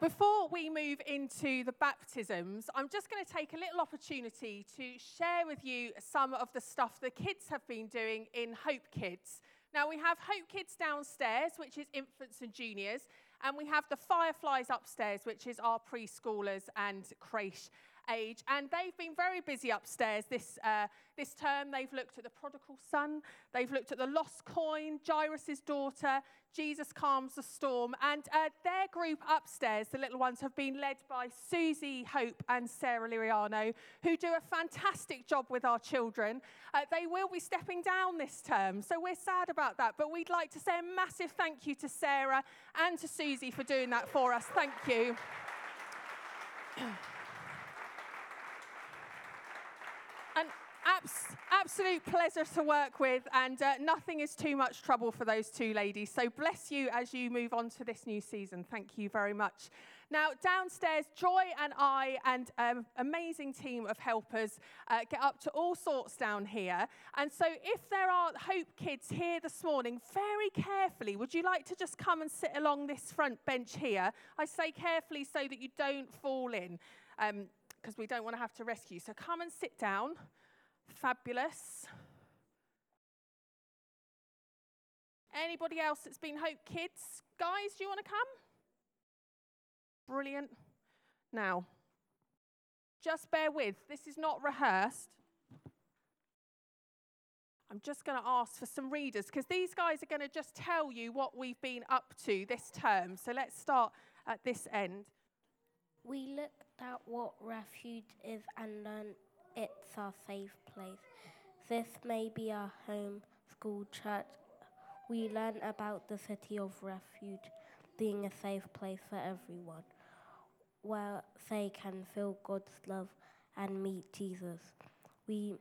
Before we move into the baptisms, I'm just going to take a little opportunity to share with you some of the stuff the kids have been doing in Hope Kids. Now, we have Hope Kids downstairs, which is infants and juniors, and we have the Fireflies upstairs, which is our preschoolers and creche age. And they've been very busy upstairs this, uh, this term. They've looked at the prodigal son, they've looked at the lost coin, Jairus' daughter, Jesus calms the storm. And uh, their group upstairs, the little ones, have been led by Susie Hope and Sarah Liriano, who do a fantastic job with our children. Uh, they will be stepping down this term, so we're sad about that. But we'd like to say a massive thank you to Sarah and to Susie for doing that for us. Thank you. abs- absolute pleasure to work with, and uh, nothing is too much trouble for those two ladies. So bless you as you move on to this new season. Thank you very much. Now, downstairs, Joy and I and an um, amazing team of helpers uh, get up to all sorts down here. And so, if there are Hope kids here this morning, very carefully, would you like to just come and sit along this front bench here? I say carefully so that you don't fall in, because um, we don't want to have to rescue. So, come and sit down. Fabulous. Anybody else that's been Hope Kids? Guys, do you want to come? Brilliant. Now, just bear with, this is not rehearsed. I'm just going to ask for some readers because these guys are going to just tell you what we've been up to this term. So let's start at this end. We looked at what refuge is and learned it's our safe place. This may be our home, school, church. We learn about the city of refuge being a safe place for everyone, where they can feel God's love and meet Jesus. We,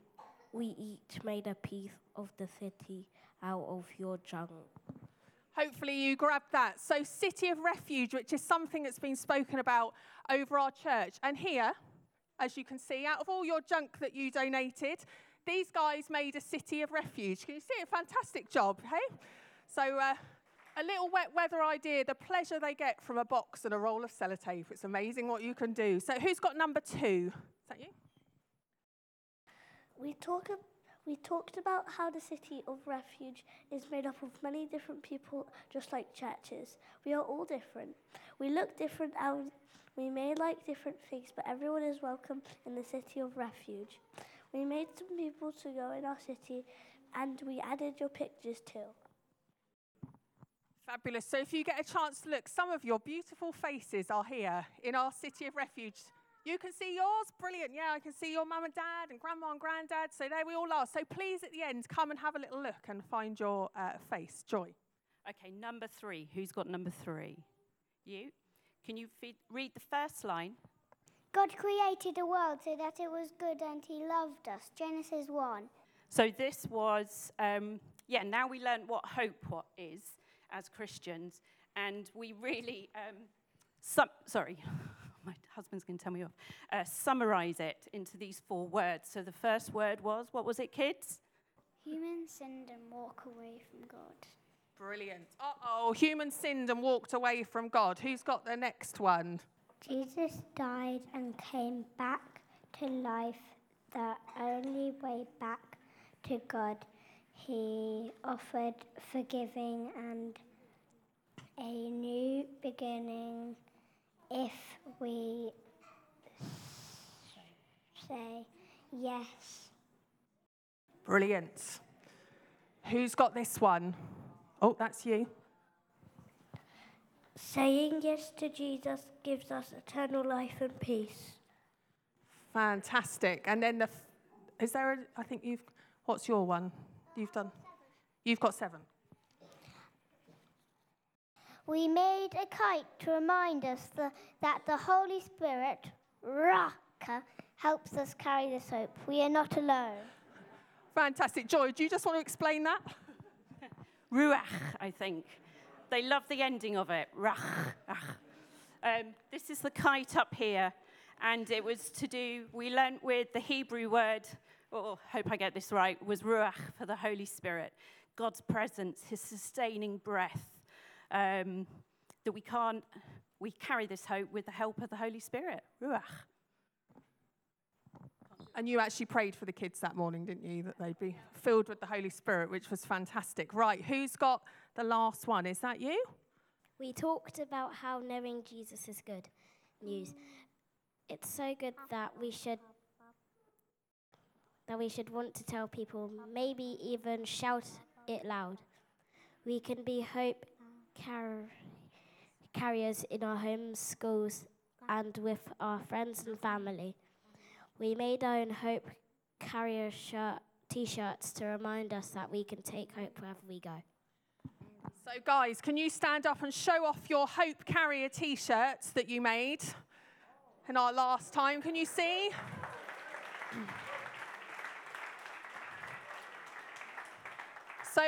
we each made a piece of the city out of your junk. Hopefully, you grabbed that. So, City of Refuge, which is something that's been spoken about over our church. And here, as you can see, out of all your junk that you donated, these guys made a city of refuge. Can you see a fantastic job, hey? So, uh, a little wet weather idea, the pleasure they get from a box and a roll of sellotape. It's amazing what you can do. So, who's got number two? Is that you? We, talk, we talked about how the city of refuge is made up of many different people, just like churches. We are all different. We look different we may like different things, but everyone is welcome in the city of refuge. We made some people to go in our city, and we added your pictures too. Fabulous. So if you get a chance to look, some of your beautiful faces are here in our city of refuge. You can see yours. Brilliant. Yeah, I can see your mum and dad and grandma and granddad. So there we all are. So please, at the end, come and have a little look and find your uh, face. Joy. Okay, number three. Who's got number three? You? Can you feed, read the first line? God created the world so that it was good and he loved us. Genesis 1. So this was, um, yeah, now we learn what hope what is as Christians. And we really, um, sum- sorry, my husband's going to tell me off, uh, summarize it into these four words. So the first word was, what was it, kids? Humans sinned and walk away from God. Brilliant. Uh oh, human sinned and walked away from God. Who's got the next one? Jesus died and came back to life, the only way back to God. He offered forgiving and a new beginning if we say yes. Brilliant. Who's got this one? Oh, that's you. Saying yes to Jesus gives us eternal life and peace. Fantastic. And then the, f- is there, a, I think you've, what's your one? You've done, you've got seven. We made a kite to remind us the, that the Holy Spirit, Raka, helps us carry this hope. We are not alone. Fantastic. Joy, do you just want to explain that? Ruach, I think. They love the ending of it. Um, this is the kite up here, and it was to do, we learnt with the Hebrew word, oh, hope I get this right, was Ruach for the Holy Spirit. God's presence, his sustaining breath um, that we can't we carry this hope with the help of the Holy Spirit, Ruach. And you actually prayed for the kids that morning, didn't you? That they'd be filled with the Holy Spirit, which was fantastic. Right, who's got the last one? Is that you? We talked about how knowing Jesus is good news. It's so good that we should that we should want to tell people, maybe even shout it loud. We can be hope car- carriers in our homes, schools, and with our friends and family. We made our own hope carrier shirt, t-shirts to remind us that we can take hope wherever we go. So, guys, can you stand up and show off your Hope Carrier t shirts that you made in our last time? Can you see? So,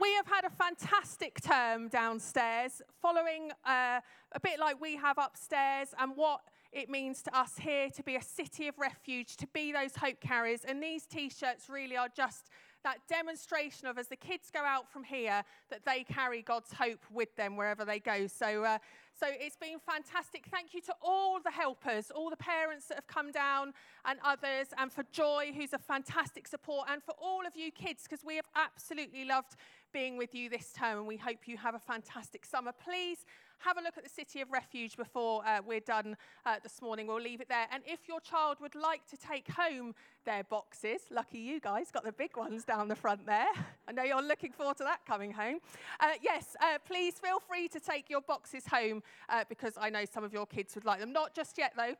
we have had a fantastic term downstairs, following uh, a bit like we have upstairs, and what it means to us here to be a city of refuge, to be those hope carriers. And these t shirts really are just that demonstration of as the kids go out from here, that they carry God's hope with them wherever they go. So, uh, so it's been fantastic. Thank you to all the helpers, all the parents that have come down, and others, and for Joy, who's a fantastic support, and for all of you kids, because we have absolutely loved being with you this term, and we hope you have a fantastic summer. Please have a look at the City of Refuge before uh, we're done uh, this morning. We'll leave it there. And if your child would like to take home their boxes, lucky you guys, got the big ones down the front there. I know you're looking forward to that coming home. Uh, yes, uh, please feel free to take your boxes home uh, because I know some of your kids would like them. Not just yet, though.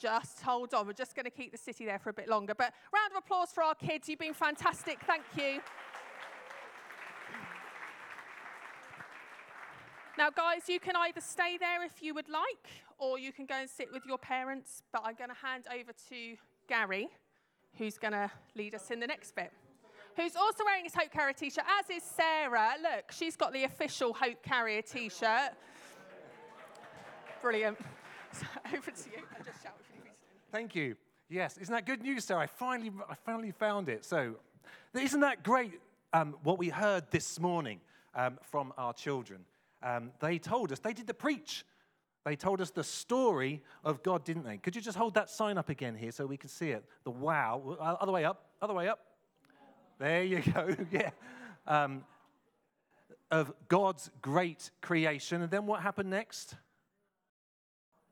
Just hold on. We're just going to keep the city there for a bit longer. But round of applause for our kids. You've been fantastic. Thank you. Now, guys, you can either stay there if you would like, or you can go and sit with your parents. But I'm going to hand over to Gary, who's going to lead us in the next bit. Who's also wearing his Hope Carrier t shirt, as is Sarah. Look, she's got the official Hope Carrier t shirt. Brilliant. So, over to you. I just shout if you Thank you. Yes, isn't that good news, Sarah? I finally, I finally found it. So, isn't that great? Um, what we heard this morning um, from our children. Um, they told us, they did the preach. They told us the story of God, didn't they? Could you just hold that sign up again here so we can see it? The wow. Uh, other way up, other way up. There you go. yeah. Um, of God's great creation. And then what happened next?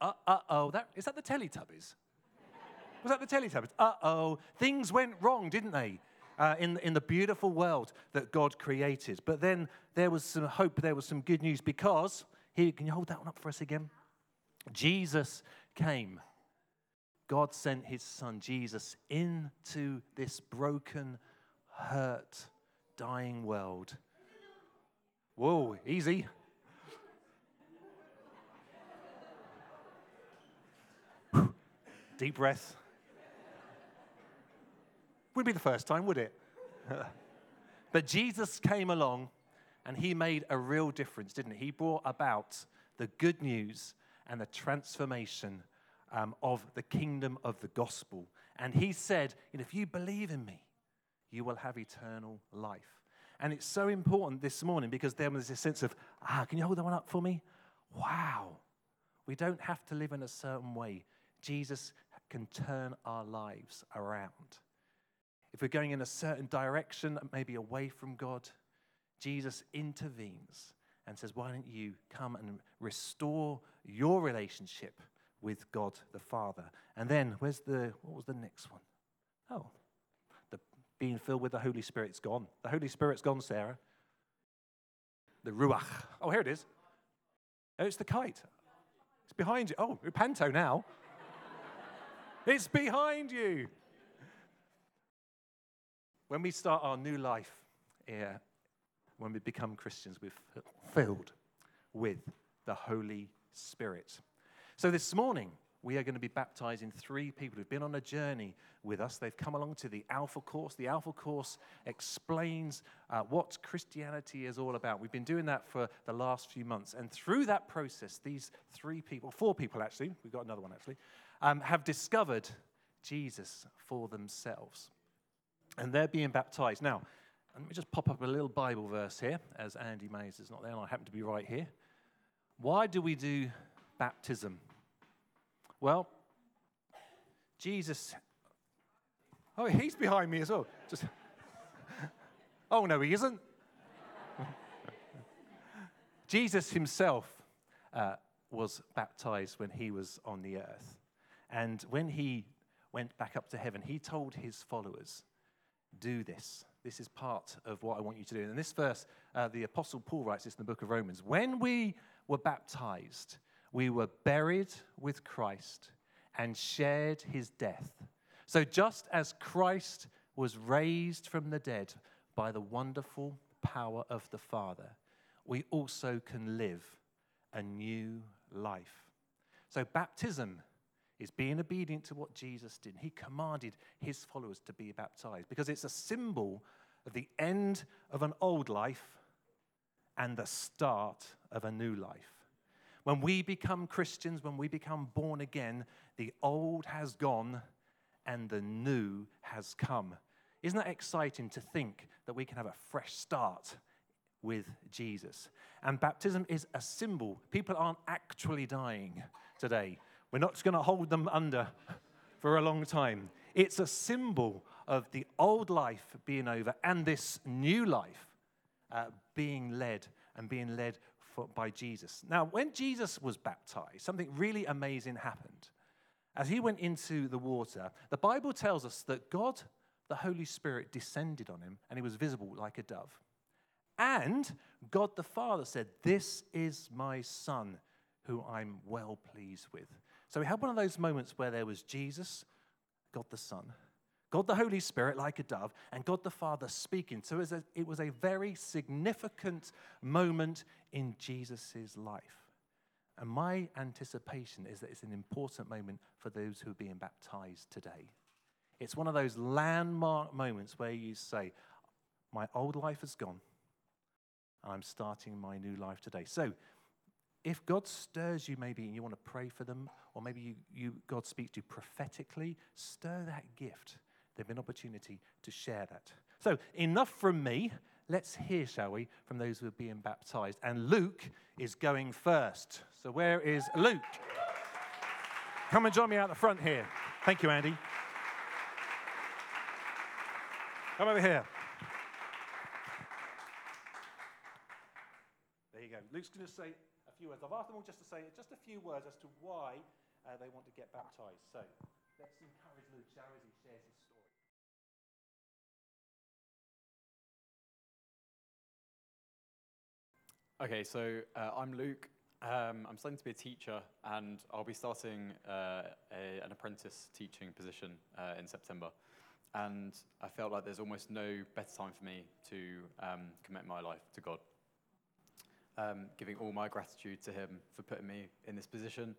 Uh oh. That, is that the Teletubbies? Was that the Teletubbies? Uh oh. Things went wrong, didn't they? Uh, in, in the beautiful world that God created. But then there was some hope, there was some good news because, here, can you hold that one up for us again? Jesus came. God sent his son Jesus into this broken, hurt, dying world. Whoa, easy. Deep breath. Wouldn't be the first time, would it? but Jesus came along and he made a real difference, didn't he? He brought about the good news and the transformation um, of the kingdom of the gospel. And he said, if you believe in me, you will have eternal life. And it's so important this morning because there was this sense of, ah, can you hold that one up for me? Wow. We don't have to live in a certain way. Jesus can turn our lives around. If we're going in a certain direction, maybe away from God, Jesus intervenes and says, Why don't you come and restore your relationship with God the Father? And then, where's the, what was the next one? Oh, the being filled with the Holy Spirit's gone. The Holy Spirit's gone, Sarah. The Ruach. Oh, here it is. Oh, it's the kite. It's behind you. Oh, Panto now. it's behind you. When we start our new life here, when we become Christians, we're filled with the Holy Spirit. So this morning, we are going to be baptizing three people who've been on a journey with us. They've come along to the Alpha course. The Alpha course explains uh, what Christianity is all about. We've been doing that for the last few months. And through that process, these three people, four people actually, we've got another one actually, um, have discovered Jesus for themselves and they're being baptized. Now, let me just pop up a little Bible verse here, as Andy Mays is not there, and I happen to be right here. Why do we do baptism? Well, Jesus. Oh, he's behind me as well. Just. Oh, no, he isn't. Jesus himself uh, was baptized when he was on the earth. And when he went back up to heaven, he told his followers, Do this. This is part of what I want you to do. And in this verse, uh, the Apostle Paul writes this in the book of Romans. When we were baptized, we were buried with Christ and shared his death. So just as Christ was raised from the dead by the wonderful power of the Father, we also can live a new life. So, baptism is being obedient to what Jesus did. He commanded his followers to be baptized because it's a symbol of the end of an old life and the start of a new life. When we become Christians, when we become born again, the old has gone and the new has come. Isn't that exciting to think that we can have a fresh start with Jesus? And baptism is a symbol. People aren't actually dying today. We're not going to hold them under for a long time. It's a symbol of the old life being over and this new life uh, being led and being led for, by Jesus. Now, when Jesus was baptized, something really amazing happened. As he went into the water, the Bible tells us that God, the Holy Spirit, descended on him and he was visible like a dove. And God the Father said, This is my Son who I'm well pleased with. So we had one of those moments where there was Jesus, God the Son, God the Holy Spirit like a dove, and God the Father speaking. So it was a, it was a very significant moment in Jesus' life. And my anticipation is that it's an important moment for those who are being baptized today. It's one of those landmark moments where you say, My old life is gone, and I'm starting my new life today. So if God stirs you maybe and you want to pray for them, or maybe you, you, God speaks to you prophetically, stir that gift. There'll be an opportunity to share that. So, enough from me. Let's hear, shall we, from those who are being baptized. And Luke is going first. So, where is Luke? Come and join me out the front here. Thank you, Andy. Come over here. There you go. Luke's going to say few words. I've asked them all just to say just a few words as to why uh, they want to get baptized. So let's encourage Luke, as he shares his story. Okay, so uh, I'm Luke. Um, I'm studying to be a teacher, and I'll be starting uh, a, an apprentice teaching position uh, in September. And I felt like there's almost no better time for me to um, commit my life to God um, giving all my gratitude to him for putting me in this position,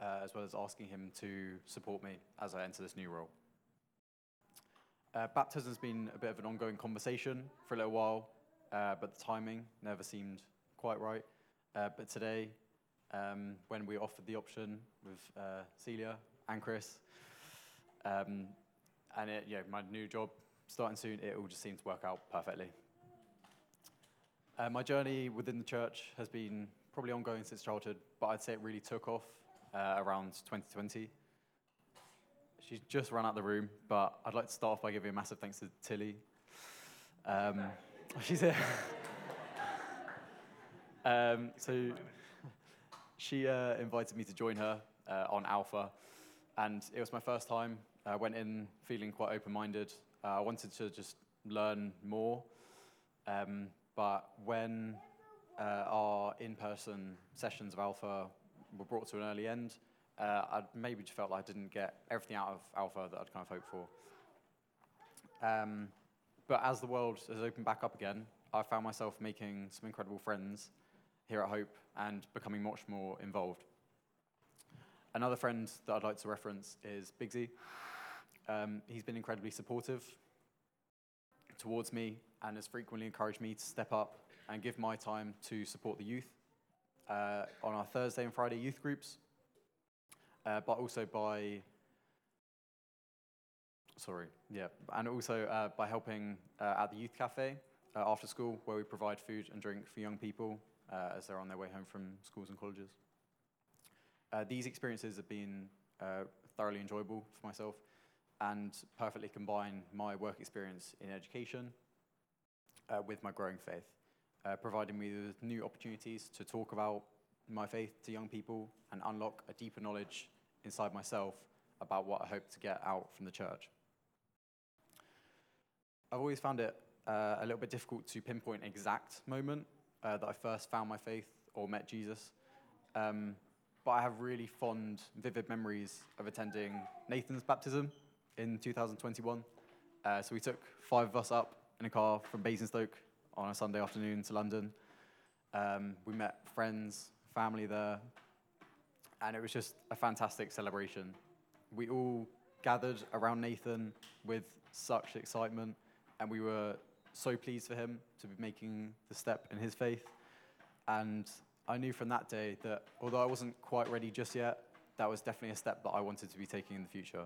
uh, as well as asking him to support me as I enter this new role. Uh, baptism has been a bit of an ongoing conversation for a little while, uh, but the timing never seemed quite right. Uh, but today, um, when we offered the option with uh, Celia and Chris, um, and it, you know, my new job starting soon, it all just seemed to work out perfectly. Uh, my journey within the church has been probably ongoing since childhood, but I'd say it really took off uh, around 2020. She's just run out the room, but I'd like to start off by giving a massive thanks to Tilly. Um, she's here. um, so she uh, invited me to join her uh, on Alpha, and it was my first time. I went in feeling quite open-minded. Uh, I wanted to just learn more. Um, but when uh, our in-person sessions of Alpha were brought to an early end, uh, I maybe just felt like I didn't get everything out of Alpha that I'd kind of hoped for. Um, but as the world has opened back up again, I found myself making some incredible friends here at Hope and becoming much more involved. Another friend that I'd like to reference is Bigsy. Um, he's been incredibly supportive towards me and has frequently encouraged me to step up and give my time to support the youth uh, on our Thursday and Friday youth groups, uh, but also by sorry, yeah, and also uh, by helping uh, at the youth cafe uh, after school, where we provide food and drink for young people uh, as they're on their way home from schools and colleges. These experiences have been thoroughly enjoyable for myself and perfectly combine my work experience in education uh, with my growing faith, uh, providing me with new opportunities to talk about my faith to young people and unlock a deeper knowledge inside myself about what I hope to get out from the church. I've always found it uh, a little bit difficult to pinpoint an exact moment uh, that I first found my faith or met Jesus. Um, but I have really fond, vivid memories of attending Nathan's baptism in 2021. Uh, so we took five of us up in a car from Basingstoke on a Sunday afternoon to London. Um, we met friends, family there, and it was just a fantastic celebration. We all gathered around Nathan with such excitement, and we were so pleased for him to be making the step in his faith. And I knew from that day that although I wasn't quite ready just yet, that was definitely a step that I wanted to be taking in the future.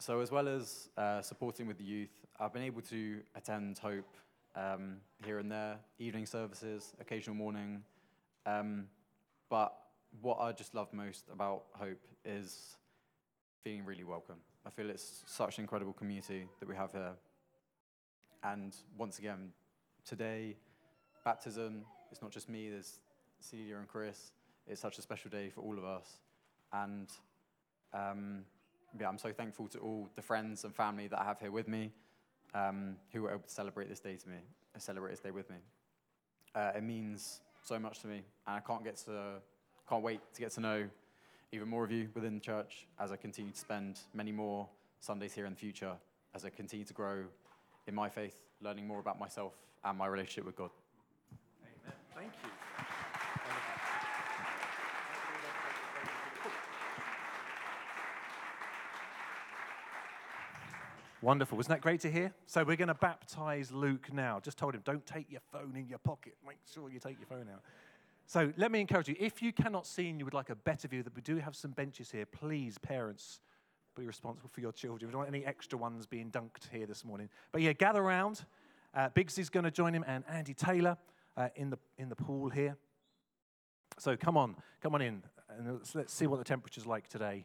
So, as well as uh, supporting with the youth, I've been able to attend Hope um, here and there, evening services, occasional morning. Um, but what I just love most about Hope is feeling really welcome. I feel it's such an incredible community that we have here. And once again, today, baptism, it's not just me, there's Celia and Chris. It's such a special day for all of us. And um, yeah, I'm so thankful to all the friends and family that I have here with me um, who were able to celebrate this day to me, uh, celebrate this day with me. Uh, it means so much to me, and I can't get to, can't wait to get to know even more of you within the church as I continue to spend many more Sundays here in the future, as I continue to grow in my faith, learning more about myself and my relationship with God. Amen. Thank you. Wonderful. Wasn't that great to hear? So, we're going to baptize Luke now. Just told him, don't take your phone in your pocket. Make sure you take your phone out. So, let me encourage you if you cannot see and you would like a better view, that we do have some benches here. Please, parents, be responsible for your children. We don't want any extra ones being dunked here this morning. But yeah, gather around. Uh, Biggsy's going to join him and Andy Taylor uh, in, the, in the pool here. So, come on, come on in and let's, let's see what the temperature's like today.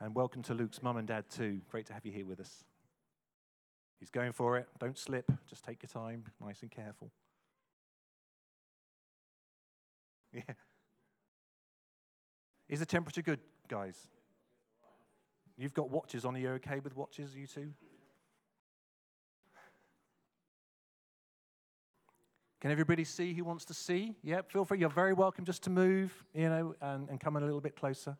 And welcome to Luke's mum and dad, too. Great to have you here with us. He's going for it. Don't slip. Just take your time, nice and careful. Yeah. Is the temperature good, guys? You've got watches on. Are you okay with watches, you two? Can everybody see who wants to see? Yep, feel free. You're very welcome just to move, you know, and, and come in a little bit closer.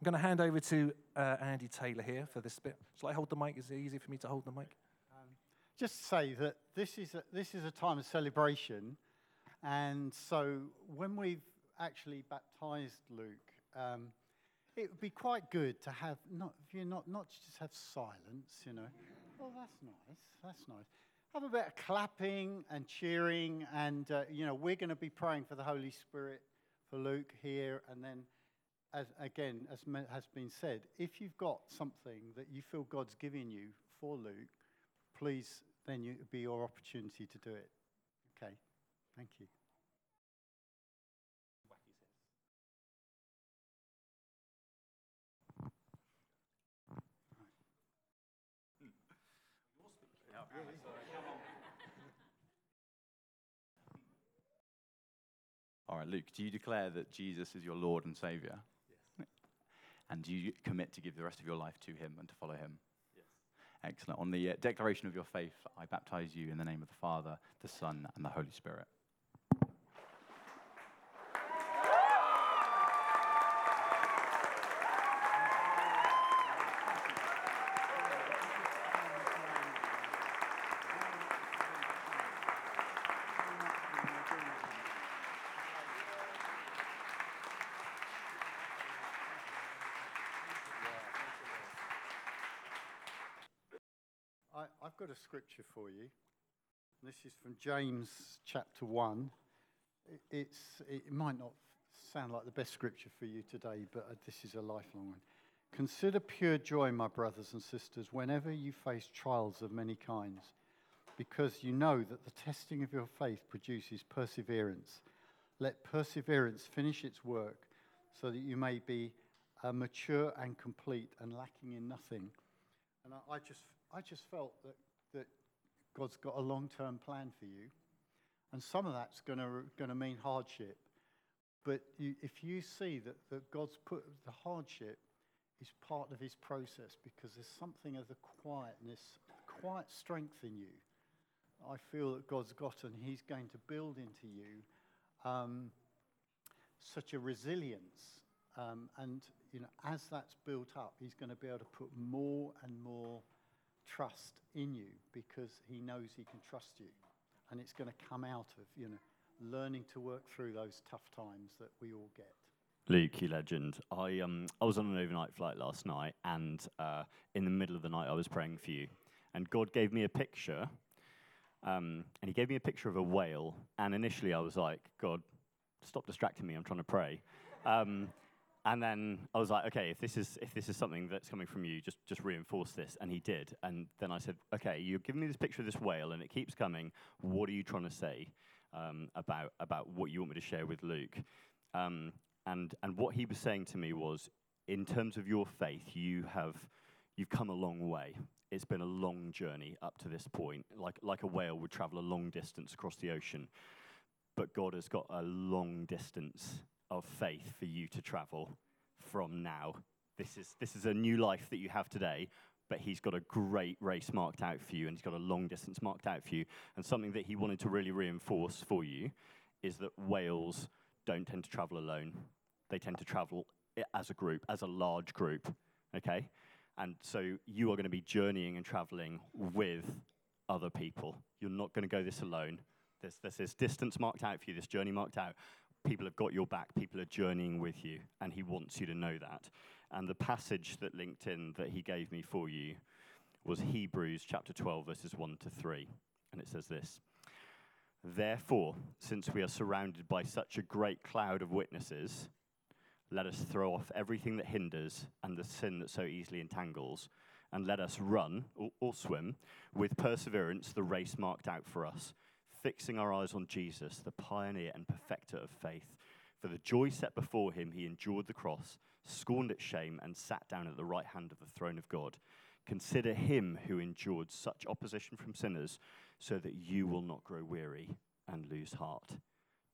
I'm going to hand over to uh, Andy Taylor here for this bit. Shall I hold the mic? Is it easy for me to hold the mic? Um, just say that this is, a, this is a time of celebration. And so when we've actually baptized Luke, um, it would be quite good to have, not, you not, not just have silence, you know. Oh, that's nice. That's nice. Have a bit of clapping and cheering. And, uh, you know, we're going to be praying for the Holy Spirit for Luke here. And then as, again, as has been said, if you've got something that you feel God's giving you for Luke, please, then it would be your opportunity to do it. Okay, thank you. All right, Luke, do you declare that Jesus is your Lord and Savior? And do you commit to give the rest of your life to him and to follow him? Yes. Excellent. On the uh, declaration of your faith, I baptize you in the name of the Father, the Son, and the Holy Spirit. I, I've got a scripture for you. This is from James chapter 1. It, it's, it might not sound like the best scripture for you today, but uh, this is a lifelong one. Consider pure joy, my brothers and sisters, whenever you face trials of many kinds, because you know that the testing of your faith produces perseverance. Let perseverance finish its work so that you may be uh, mature and complete and lacking in nothing. And I, I, just, I just felt that, that God's got a long term plan for you. And some of that's going to mean hardship. But you, if you see that, that God's put the hardship is part of his process because there's something of the quietness, quiet strength in you. I feel that God's got and he's going to build into you um, such a resilience. Um, and you know, as that's built up, he's going to be able to put more and more trust in you because he knows he can trust you. And it's going to come out of, you know, learning to work through those tough times that we all get. Luke, you legend. I um I was on an overnight flight last night, and uh, in the middle of the night, I was praying for you, and God gave me a picture, um, and He gave me a picture of a whale. And initially, I was like, God, stop distracting me. I'm trying to pray. Um, and then I was like, okay, if this is if this is something that's coming from you, just just reinforce this. And he did. And then I said, okay, you're giving me this picture of this whale, and it keeps coming. What are you trying to say um, about about what you want me to share with Luke? Um, and, and what he was saying to me was, in terms of your faith, you have you've come a long way. It's been a long journey up to this point, like, like a whale would travel a long distance across the ocean. But God has got a long distance of faith for you to travel from now. This is, this is a new life that you have today, but he's got a great race marked out for you, and he's got a long distance marked out for you. And something that he wanted to really reinforce for you is that whales don't tend to travel alone they tend to travel as a group, as a large group, okay? And so you are going to be journeying and traveling with other people. You're not going to go this alone. There's, there's this distance marked out for you, this journey marked out. People have got your back, people are journeying with you, and he wants you to know that. And the passage that linked in that he gave me for you was Hebrews chapter 12, verses 1 to 3. And it says this Therefore, since we are surrounded by such a great cloud of witnesses, let us throw off everything that hinders and the sin that so easily entangles, and let us run or, or, swim with perseverance the race marked out for us, fixing our eyes on Jesus, the pioneer and perfecter of faith. For the joy set before him, he endured the cross, scorned its shame, and sat down at the right hand of the throne of God. Consider him who endured such opposition from sinners, so that you will not grow weary and lose heart.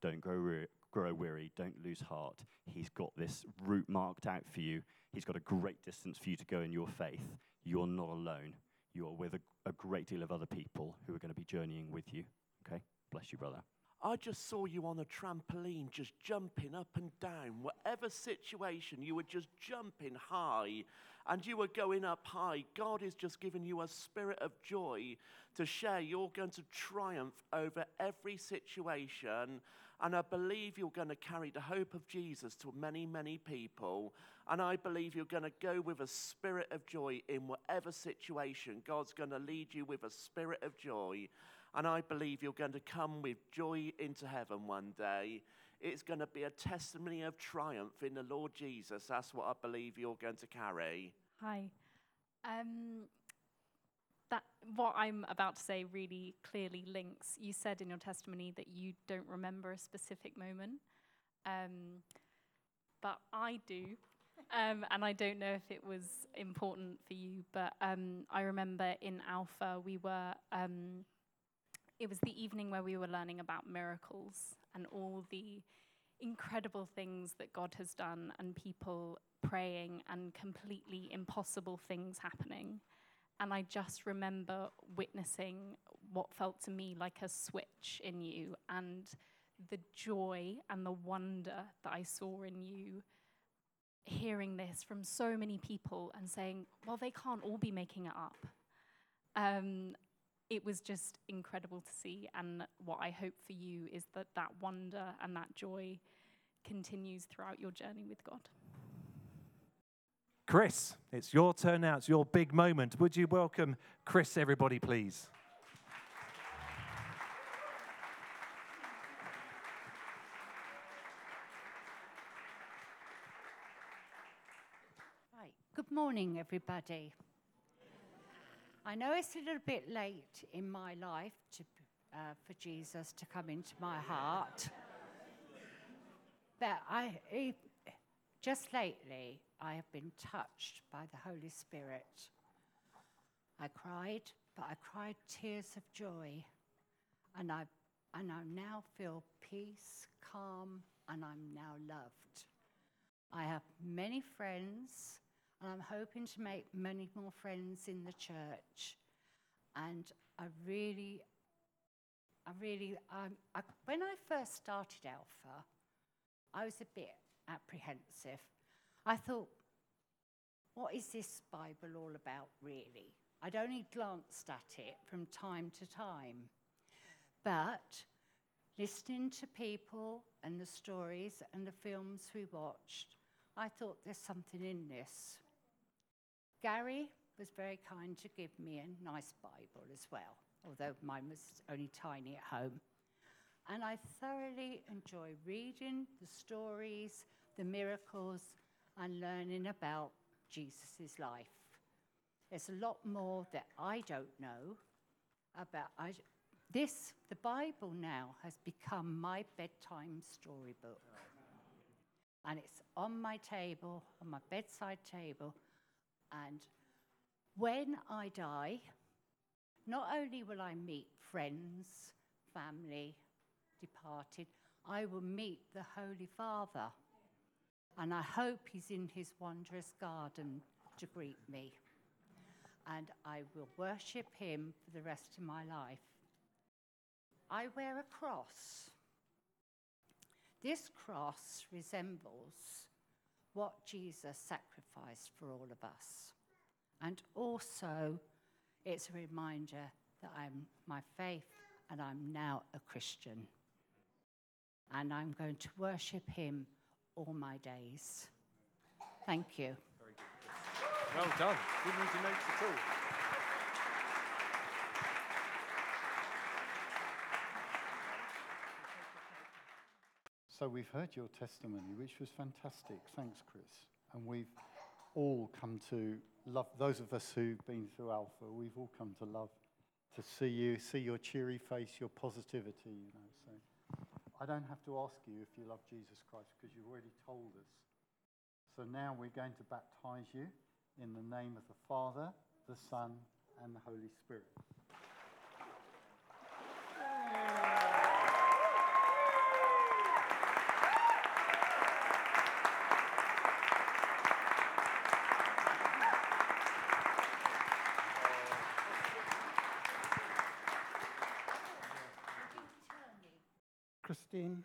Don't grow, grow weary, don't lose heart. He's got this route marked out for you. He's got a great distance for you to go in your faith. You're not alone. You are with a, a great deal of other people who are going to be journeying with you. Okay? Bless you, brother. I just saw you on a trampoline, just jumping up and down. Whatever situation, you were just jumping high and you were going up high. God is just giving you a spirit of joy to share. You're going to triumph over every situation and I believe you're going to carry the hope of Jesus to many, many people. And I believe you're going to go with a spirit of joy in whatever situation. God's going to lead you with a spirit of joy. And I believe you're going to come with joy into heaven one day. It's going to be a testimony of triumph in the Lord Jesus. That's what I believe you're going to carry. Hi. Um, that what I'm about to say really clearly links. You said in your testimony that you don't remember a specific moment, um, but I do. Um, and I don't know if it was important for you, but um, I remember in Alpha we were. Um, it was the evening where we were learning about miracles and all the incredible things that God has done, and people praying and completely impossible things happening. And I just remember witnessing what felt to me like a switch in you and the joy and the wonder that I saw in you hearing this from so many people and saying, well, they can't all be making it up. Um, it was just incredible to see. And what I hope for you is that that wonder and that joy continues throughout your journey with God. Chris, it's your turn now. It's your big moment. Would you welcome Chris, everybody, please? Hi. Good Morning, everybody. I know it's a little bit late in my life to, uh, for Jesus to come into my heart, but I, just lately I have been touched by the Holy Spirit. I cried, but I cried tears of joy, and I, and I now feel peace, calm, and I'm now loved. I have many friends, and I'm hoping to make many more friends in the church. And I really, I really, um, I, when I first started Alpha, I was a bit apprehensive. I thought, what is this Bible all about, really? I'd only glanced at it from time to time. But listening to people and the stories and the films we watched, I thought there's something in this. Gary was very kind to give me a nice Bible as well, although mine was only tiny at home. And I thoroughly enjoy reading the stories, the miracles, and learning about Jesus' life. There's a lot more that I don't know about. I, this, the Bible now has become my bedtime storybook. And it's on my table, on my bedside table. And when I die, not only will I meet friends, family, departed, I will meet the Holy Father. And I hope he's in his wondrous garden to greet me. And I will worship him for the rest of my life. I wear a cross. This cross resembles what Jesus sacrificed for all of us. And also, it's a reminder that I'm my faith and I'm now a Christian. And I'm going to worship him all my days. Thank you. Well done. Need your notes at all. So we've heard your testimony, which was fantastic. Thanks, Chris. And we've all come to love, those of us who've been through Alpha, we've all come to love to see you, see your cheery face, your positivity, you know. So I don't have to ask you if you love Jesus Christ because you've already told us. So now we're going to baptize you in the name of the Father, the Son, and the Holy Spirit. Christine,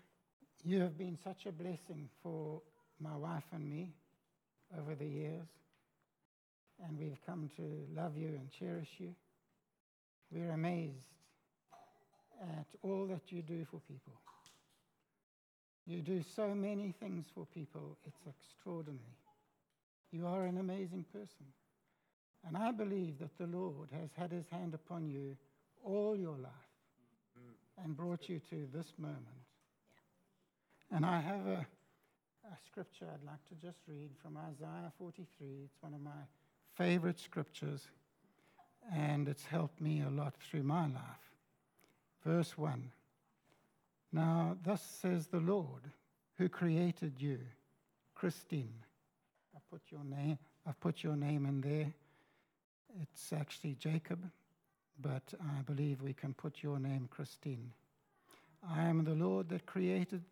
you have been such a blessing for my wife and me over the years, and we've come to love you and cherish you. We're amazed at all that you do for people. You do so many things for people, it's extraordinary. You are an amazing person. And I believe that the Lord has had his hand upon you all your life and brought you to this moment. And I have a, a scripture I'd like to just read from Isaiah 43. It's one of my favorite scriptures, and it's helped me a lot through my life. Verse 1 Now, thus says the Lord, who created you, Christine. I've put your name, I've put your name in there. It's actually Jacob, but I believe we can put your name, Christine. I am the Lord that created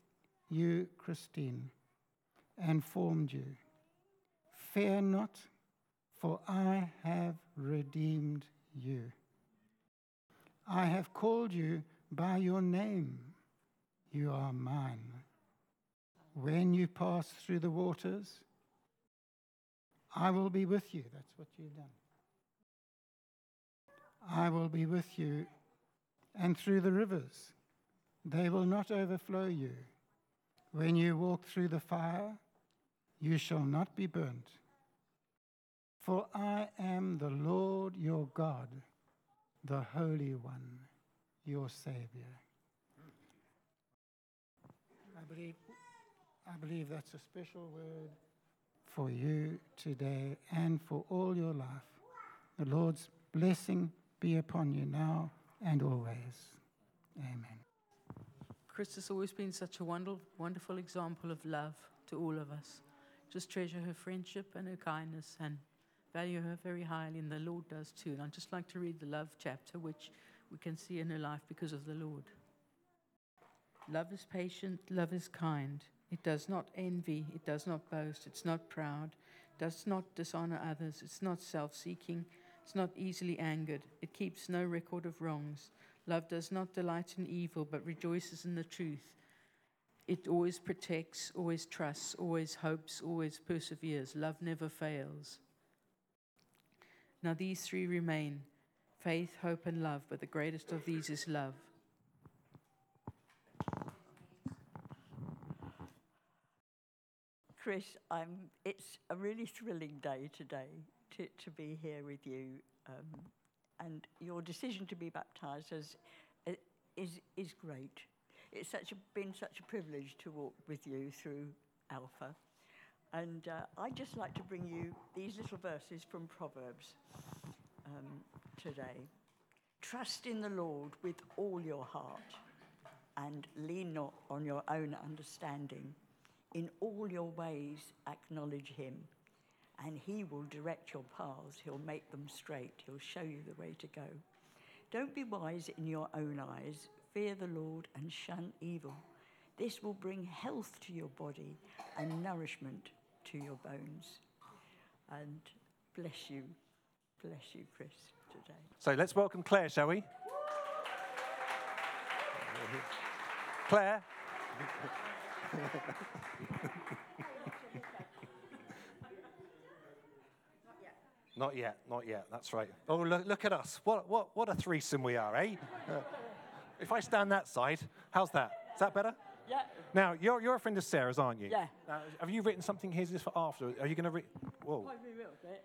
you, Christine, and formed you. Fear not, for I have redeemed you. I have called you by your name. You are mine. When you pass through the waters, I will be with you. That's what you've done. I will be with you, and through the rivers, they will not overflow you. When you walk through the fire, you shall not be burnt. For I am the Lord your God, the Holy One, your Savior. I believe, I believe that's a special word for you today and for all your life. The Lord's blessing be upon you now and always. Amen. Chris has always been such a wonderful, example of love to all of us. Just treasure her friendship and her kindness and value her very highly, and the Lord does too. And I'd just like to read the love chapter, which we can see in her life because of the Lord. Love is patient, love is kind. It does not envy, it does not boast, it's not proud, does not dishonor others, it's not self seeking, it's not easily angered, it keeps no record of wrongs. Love does not delight in evil, but rejoices in the truth. It always protects, always trusts, always hopes, always perseveres. Love never fails. Now, these three remain faith, hope, and love, but the greatest of these is love. Chris, I'm, it's a really thrilling day today to, to be here with you. Um, and your decision to be baptized is, is, is great. It's such a, been such a privilege to walk with you through Alpha. And uh, I'd just like to bring you these little verses from Proverbs um, today. Trust in the Lord with all your heart and lean not on your own understanding. In all your ways, acknowledge him, and he will direct your paths. He'll make them straight. He'll show you the way to go. Don't be wise in your own eyes. Fear the Lord and shun evil. This will bring health to your body and nourishment to your bones. And bless you, bless you, Chris, today. So let's welcome Claire, shall we? Claire. Not yet, not yet. That's right. Oh, look, look at us. What, what, what a threesome we are, eh? Uh, if I stand that side, how's that? Is that better? Yeah. Now, you're, you're a friend of Sarah's, aren't you? Yeah. Now, have you written something here just for after? Are you going to read? Whoa. Probably a little bit.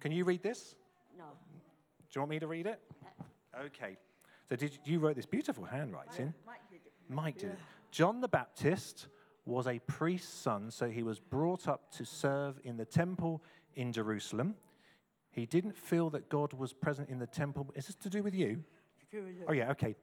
Can you read this? No. Do you want me to read it? Okay. So did you, you wrote this beautiful handwriting? Mike did it. Mike did. it. John the Baptist was a priest's son, so he was brought up to serve in the temple in Jerusalem. He didn't feel that God was present in the temple. Is this to do with you? Oh, yeah, okay.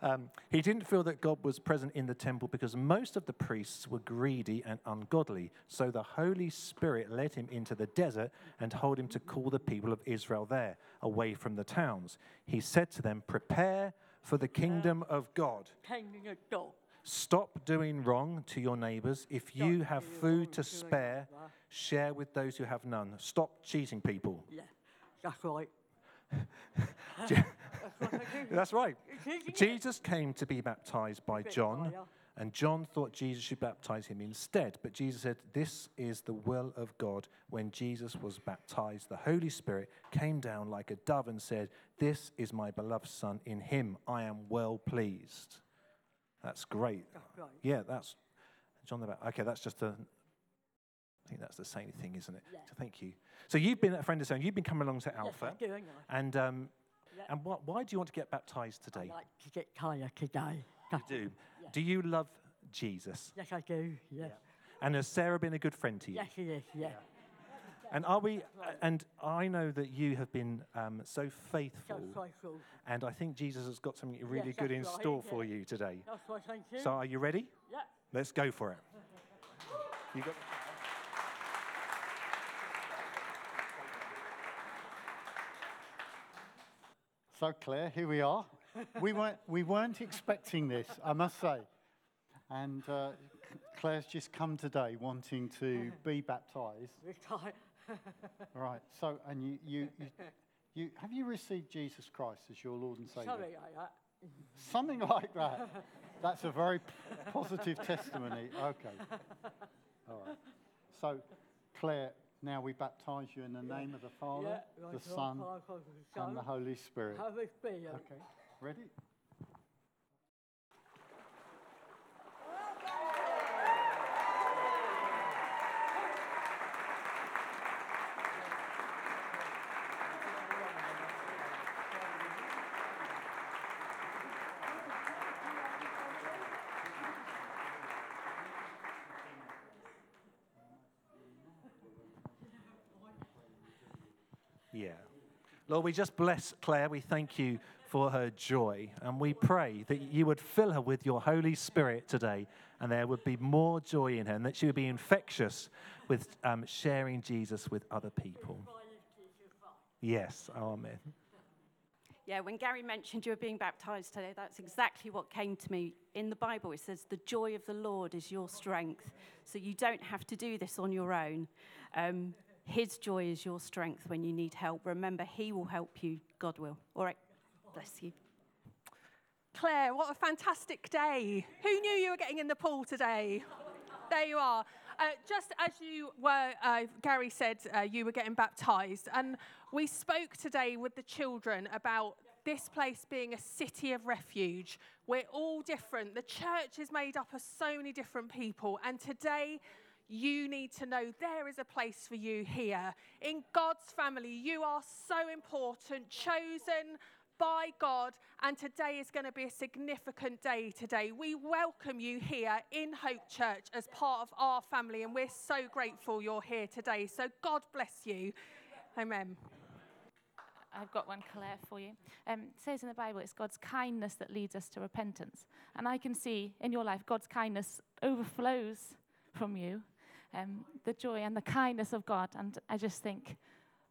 Um, he didn't feel that God was present in the temple because most of the priests were greedy and ungodly. So the Holy Spirit led him into the desert and told him to call the people of Israel there, away from the towns. He said to them, Prepare for the kingdom of God. Hanging a dog. Stop doing wrong to your neighbors. If you have food to spare, share with those who have none. Stop cheating people. Yeah, that's right. That's right. Jesus came to be baptized by John, and John thought Jesus should baptize him instead. But Jesus said, This is the will of God. When Jesus was baptized, the Holy Spirit came down like a dove and said, This is my beloved Son. In him I am well pleased. That's great. Yeah, that's John the Baptist. Okay, that's just a. I think that's the same thing, isn't it? Yeah. So thank you. So you've been a friend of Sam. You've been coming along to Alpha. Yes, I do, I? And um, Yeah. and what, why do you want to get baptized today? I like to get tired today. You do. Do you love Jesus? Yes, I do. Yes. And has Sarah been a good friend to you? Yes, he is. Yeah. And are we? And I know that you have been um, so faithful. So faithful. And I think Jesus has got something really Yes, good in right, store yeah. for you today. That's right, thank you. So are you ready? Yeah. Let's go for it. You got. So, Claire, here we are. we, weren't, we weren't expecting this, I must say. And uh, Claire's just come today wanting to be baptized. Right. So, and you, you, you, you, have you received Jesus Christ as your Lord and Savior? Something like that. Something like that. That's a very p- positive testimony. Okay. All right. So, Claire, now we baptize you in the name of the Father, Yeah, the right, Son, right, and the Holy Spirit. Holy Spirit. Okay. Ready? Lord, we just bless Claire. We thank you for her joy. And we pray that you would fill her with your Holy Spirit today and there would be more joy in her and that she would be infectious with um, sharing Jesus with other people. Yes, amen. Yeah, when Gary mentioned you were being baptized today, that's exactly what came to me. In the Bible, it says, The joy of the Lord is your strength. So you don't have to do this on your own. Um, his joy is your strength when you need help. Remember, He will help you. God will. All right. Bless you. Claire, what a fantastic day. Who knew you were getting in the pool today? there you are. Uh, just as you were, uh, Gary said uh, you were getting baptized, and we spoke today with the children about this place being a city of refuge. We're all different. The church is made up of so many different people, and today you need to know there is a place for you here. In God's family, you are so important, chosen by God, and today is going to be a significant day today. We welcome you here in Hope Church as part of our family, and we're so grateful you're here today. So God bless you. Amen. I've got one, Claire, for you. Um, it says in the Bible it's God's kindness that leads us to repentance. And I can see in your life God's kindness overflows from you, um, the joy and the kindness of God. And I just think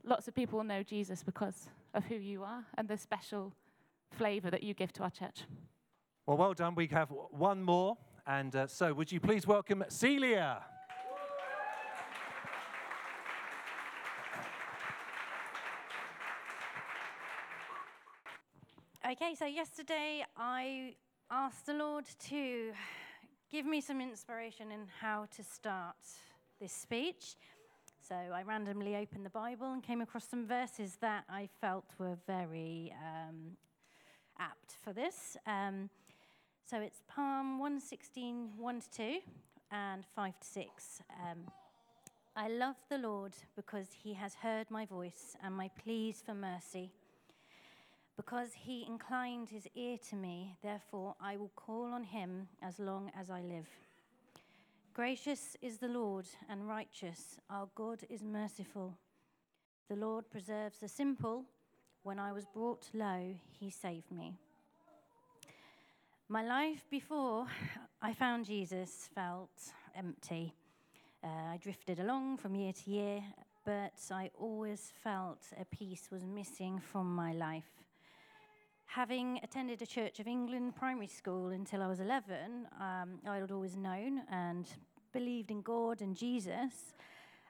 lots of people know Jesus because of who you are and the special flavor that you give to our church. Well, well done. We have one more. And uh, so, would you please welcome Celia? Okay, so yesterday I asked the Lord to give me some inspiration in how to start this speech. So I randomly opened the Bible and came across some verses that I felt were very um, apt for this. Um, so it's Psalm 116, 1 to 2, and 5 to 6. Um, I love the Lord because he has heard my voice and my pleas for mercy. Because he inclined his ear to me, therefore I will call on him as long as I live. Gracious is the Lord and righteous. Our God is merciful. The Lord preserves the simple. When I was brought low, he saved me. My life before I found Jesus felt empty. Uh, I drifted along from year to year, but I always felt a piece was missing from my life. Having attended a Church of England primary school until I was 11, um, I had always known and believed in God and Jesus.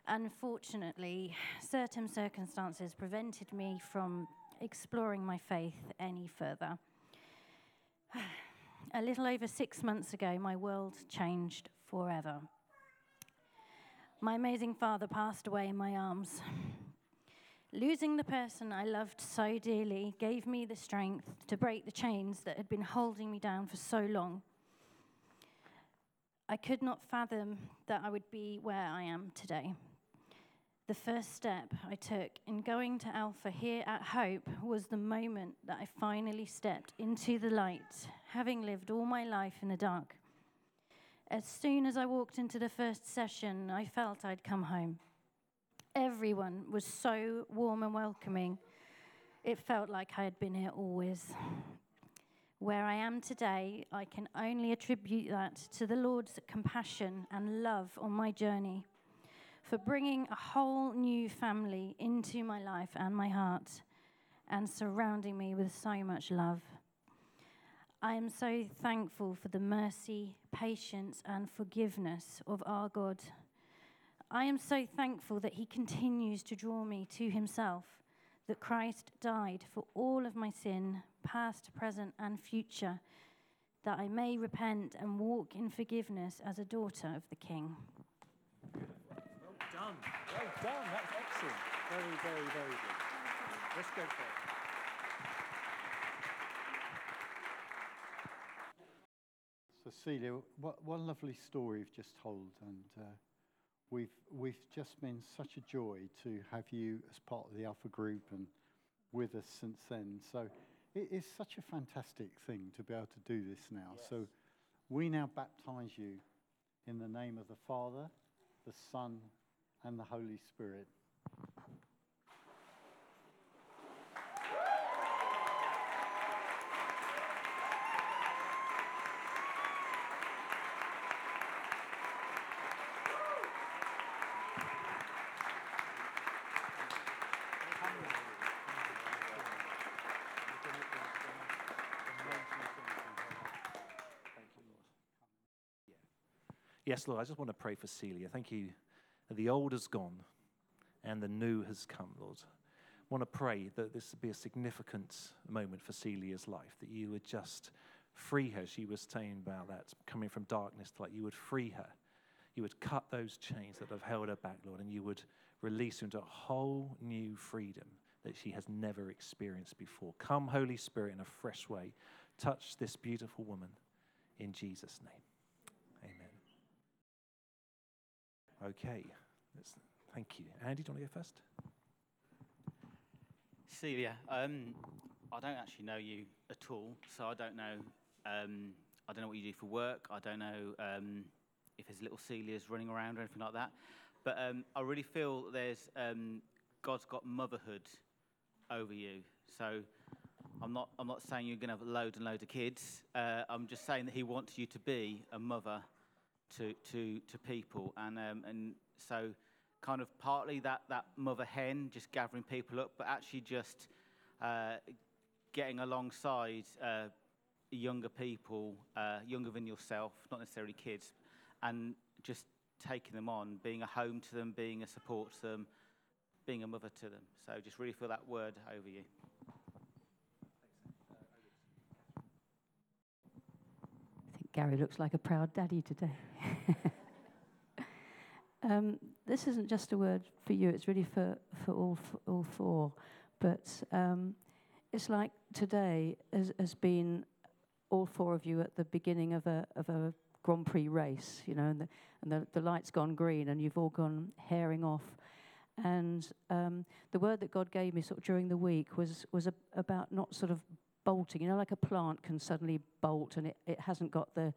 Unfortunately, certain circumstances prevented me from exploring my faith any further. A little over six months ago, my world changed forever. My amazing father passed away in my arms. Losing the person I loved so dearly gave me the strength to break the chains that had been holding me down for so long. I could not fathom that I would be where I am today. The first step I took in going to Alpha here at Hope was the moment that I finally stepped into the light, having lived all my life in the dark. As soon as I walked into the first session, I felt I'd come home. Everyone was so warm and welcoming. It felt like I had been here always. Where I am today, I can only attribute that to the Lord's compassion and love on my journey, for bringing a whole new family into my life and my heart, and surrounding me with so much love. I am so thankful for the mercy, patience, and forgiveness of our God. I am so thankful that He continues to draw me to Himself, that Christ died for all of my sin, past, present, and future, that I may repent and walk in forgiveness as a daughter of the King. Well done. Well done. That's excellent. Very, very, very good. Let's go for it. Cecilia, what, what a lovely story you've just told, and uh, we've we've just been such a joy to have you as part of the Alpha Group and with us since then. So it is such a fantastic thing to be able to do this now. Yes. So we now baptize you in the name of the Father, the Son, and the Holy Spirit. Yes, Lord, I just want to pray for Celia. Thank you the old has gone and the new has come, Lord. I want to pray that this would be a significant moment for Celia's life, that you would just free her. She was saying about that, coming from darkness to light. You would free her. You would cut those chains that have held her back, Lord, and you would release her into a whole new freedom that she has never experienced before. Come, Holy Spirit, in a fresh way. Touch this beautiful woman in Jesus' name. Amen. Okay. Let's, thank you. Andy, do you want to go first? Celia, um, I don't actually know you at all, so I don't know. Um, I don't know what you do for work. I don't know um, if there's little Celia's running around or anything like that. But um, I really feel there's um, God's got motherhood over you. So I'm not I'm not saying you're going to have loads and loads of kids. Uh, I'm just saying that He wants you to be a mother to to to people, and um, and so kind of partly that that mother hen just gathering people up, but actually just uh, getting alongside. Uh, younger people, uh, younger than yourself, not necessarily kids, and just taking them on, being a home to them, being a support to them, being a mother to them. So just really feel that word over you. I think Gary looks like a proud daddy today. um, this isn't just a word for you, it's really for, for all, for all four. But um, it's like today has, has been all four of you at the beginning of a, of a Grand Prix race, you know, and the, and the, the light's gone green and you've all gone herring off. And um, the word that God gave me sort of during the week was, was a, about not sort of bolting. You know, like a plant can suddenly bolt and it, it hasn't got the,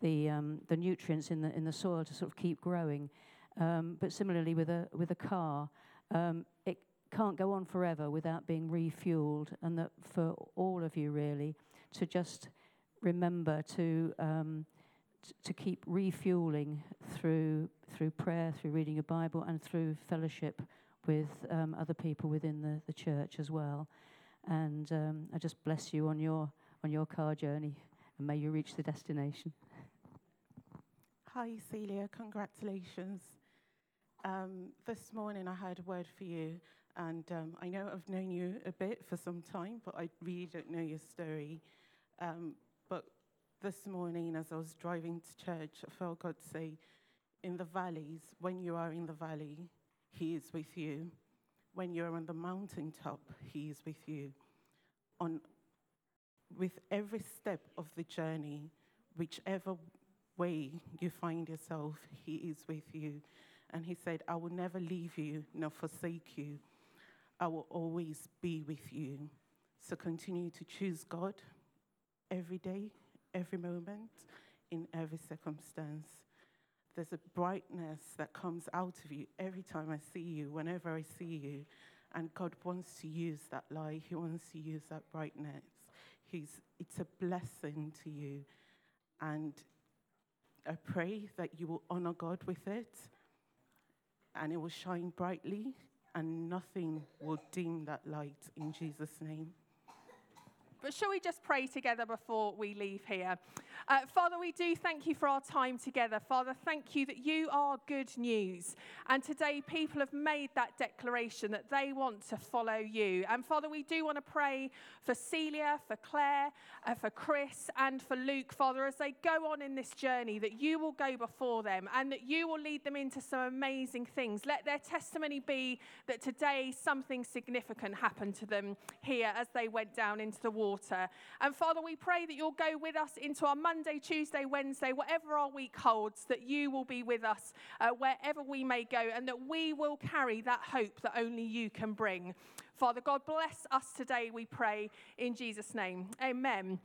the, um, the nutrients in the, in the soil to sort of keep growing. Um, but similarly with a, with a car, um, it can't go on forever without being refueled. And that for all of you, really, to just remember to um, t- to keep refueling through through prayer, through reading your Bible, and through fellowship with um, other people within the, the church as well. And um, I just bless you on your on your car journey, and may you reach the destination. Hi, Celia. Congratulations. Um, this morning I had a word for you, and um, I know I've known you a bit for some time, but I really don't know your story. Um, but this morning, as I was driving to church, I felt God say, In the valleys, when you are in the valley, He is with you. When you're on the mountaintop, He is with you. On, with every step of the journey, whichever way you find yourself, He is with you. And He said, I will never leave you nor forsake you. I will always be with you. So continue to choose God every day, every moment, in every circumstance. There's a brightness that comes out of you every time I see you, whenever I see you. And God wants to use that light, He wants to use that brightness. He's, it's a blessing to you. And I pray that you will honor God with it and it will shine brightly and nothing will dim that light in Jesus' name. But shall we just pray together before we leave here? Uh, Father, we do thank you for our time together. Father, thank you that you are good news. And today, people have made that declaration that they want to follow you. And Father, we do want to pray for Celia, for Claire, uh, for Chris, and for Luke, Father, as they go on in this journey, that you will go before them and that you will lead them into some amazing things. Let their testimony be that today something significant happened to them here as they went down into the water And Father, we pray that you'll go with us into our Monday, Tuesday, Wednesday, whatever our week holds, that you will be with us uh, wherever we may go, and that we will carry that hope that only you can bring. Father God, bless us today, we pray, in Jesus' name. Amen.